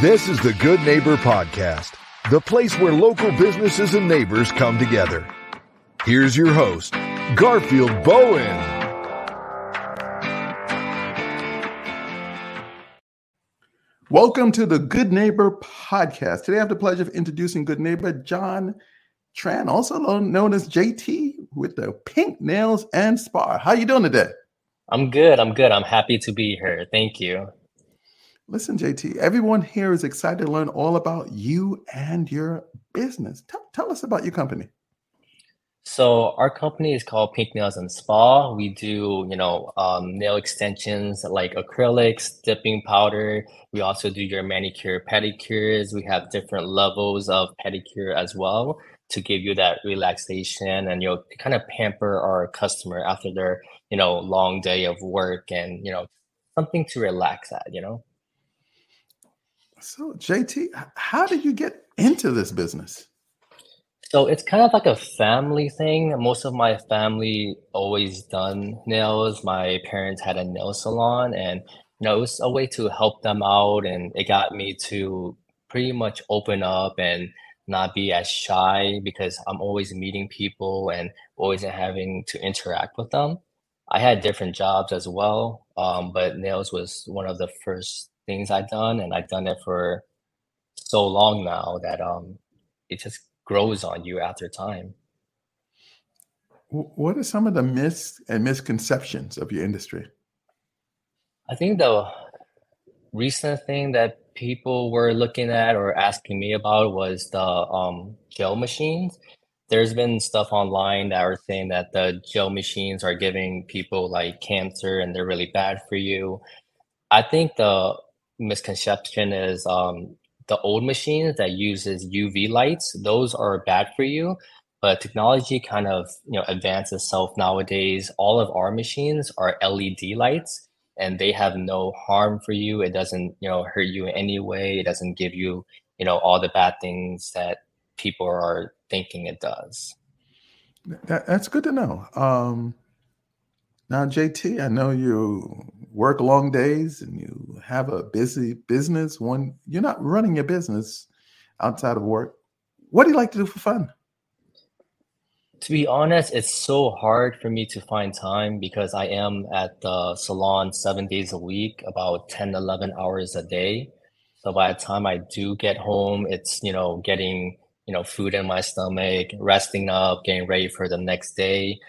This is the Good Neighbor Podcast, the place where local businesses and neighbors come together. Here's your host, Garfield Bowen. Welcome to the Good Neighbor Podcast. Today I have the pleasure of introducing Good Neighbor John Tran, also known as JT with the Pink Nails and Spa. How you doing today? I'm good. I'm good. I'm happy to be here. Thank you. Listen, JT, everyone here is excited to learn all about you and your business. Tell, tell us about your company. So our company is called Pink Nails and Spa. We do, you know, um, nail extensions like acrylics, dipping powder. We also do your manicure, pedicures. We have different levels of pedicure as well to give you that relaxation and you know kind of pamper our customer after their you know long day of work and you know something to relax at you know so jt how did you get into this business? So it's kind of like a family thing. Most of my family always done nails. My parents had a nail salon and you know it was a way to help them out and it got me to pretty much open up and not be as shy because I'm always meeting people and always having to interact with them. I had different jobs as well, um, but nails was one of the first things I've done, and I've done it for so long now that um, it just grows on you after time. What are some of the myths and misconceptions of your industry? I think the recent thing that people were looking at or asking me about was the um, gel machines. There's been stuff online that are saying that the gel machines are giving people like cancer and they're really bad for you. I think the misconception is um, the old machines that uses UV lights; those are bad for you. But technology kind of you know advances itself nowadays. All of our machines are LED lights and they have no harm for you. It doesn't, you know, hurt you in any way. It doesn't give you, you know, all the bad things that people are thinking it does. That, that's good to know. Um, now, JT, I know you work long days and you have a busy business. One, you're not running your business outside of work. What do you like to do for fun? To be honest, it's so hard for me to find time because I am at the salon seven days a week, about 10, 11 hours a day. So by the time I do get home, it's, you know, getting, you know, food in my stomach, resting up, getting ready for the next day.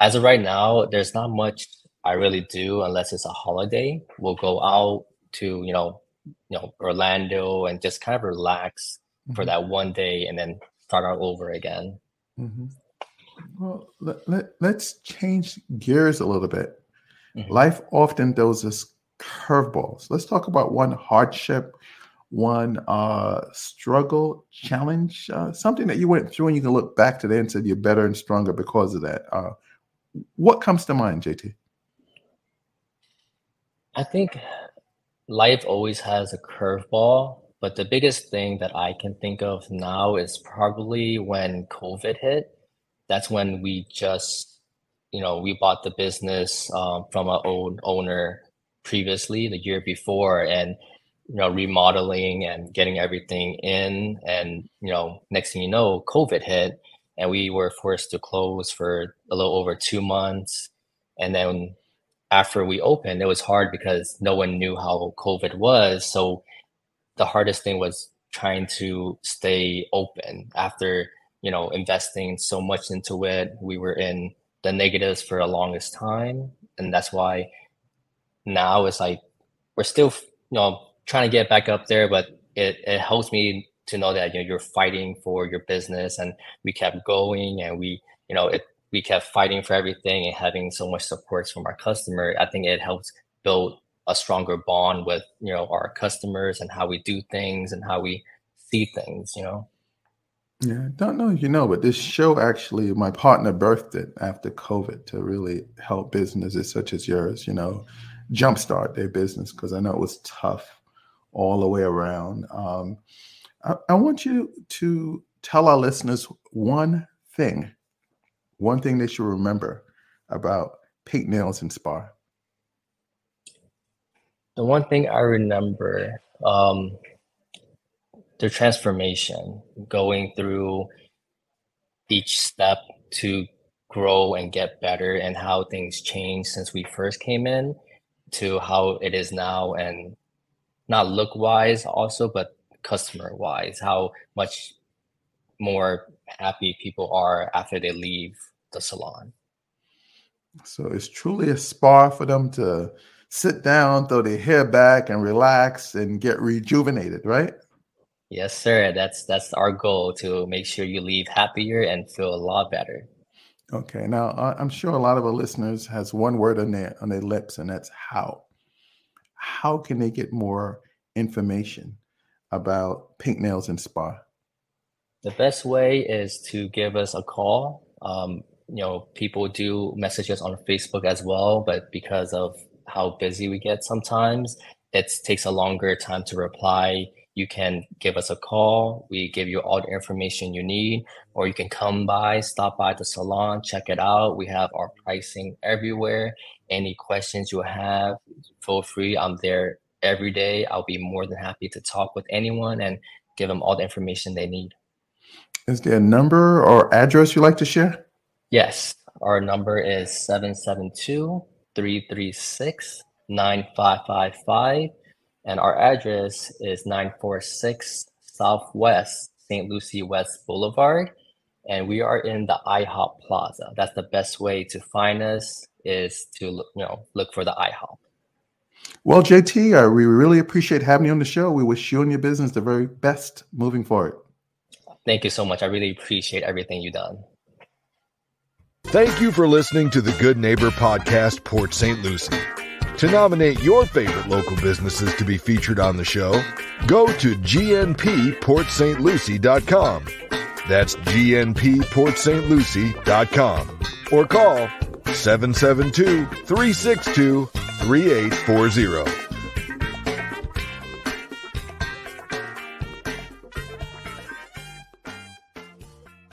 As of right now, there's not much I really do unless it's a holiday. We'll go out to, you know, you know, Orlando and just kind of relax mm-hmm. for that one day and then start all over again. Mm-hmm. Well, let, let, us change gears a little bit. Mm-hmm. Life often throws us curveballs. Let's talk about one hardship, one uh, struggle, challenge, uh, something that you went through and you can look back today and said you're better and stronger because of that. Uh, what comes to mind, JT? I think life always has a curveball, but the biggest thing that I can think of now is probably when COVID hit. That's when we just, you know, we bought the business um, from our old owner previously the year before, and you know, remodeling and getting everything in, and you know, next thing you know, COVID hit, and we were forced to close for a little over two months, and then after we opened, it was hard because no one knew how COVID was. So the hardest thing was trying to stay open after you know investing so much into it. We were in the negatives for the longest time. And that's why now it's like we're still you know trying to get back up there but it, it helps me to know that you know you're fighting for your business and we kept going and we you know it we kept fighting for everything and having so much support from our customer i think it helps build a stronger bond with you know our customers and how we do things and how we see things you know yeah, don't know you know, but this show actually, my partner birthed it after COVID to really help businesses such as yours, you know, jumpstart their business because I know it was tough all the way around. Um, I, I want you to tell our listeners one thing, one thing they should remember about Pink Nails and Spa. The one thing I remember, um, their transformation, going through each step to grow and get better, and how things changed since we first came in to how it is now, and not look wise also, but customer wise, how much more happy people are after they leave the salon. So it's truly a spa for them to sit down, throw their hair back, and relax and get rejuvenated, right? Yes, sir. That's that's our goal to make sure you leave happier and feel a lot better. Okay. Now I'm sure a lot of our listeners has one word on their on their lips, and that's how. How can they get more information about Pink Nails and Spa? The best way is to give us a call. Um, you know, people do messages on Facebook as well, but because of how busy we get sometimes, it takes a longer time to reply. You can give us a call. We give you all the information you need, or you can come by, stop by the salon, check it out. We have our pricing everywhere. Any questions you have, feel free. I'm there every day. I'll be more than happy to talk with anyone and give them all the information they need. Is there a number or address you'd like to share? Yes, our number is 772 336 9555. And our address is 946 Southwest St. Lucie West Boulevard. And we are in the IHOP Plaza. That's the best way to find us is to you know look for the IHOP. Well, JT, uh, we really appreciate having you on the show. We wish you and your business the very best moving forward. Thank you so much. I really appreciate everything you've done. Thank you for listening to the Good Neighbor Podcast, Port St. Lucie. To nominate your favorite local businesses to be featured on the show, go to gnpportstlucie.com. That's gnpportstlucie.com or call 772 362 3840.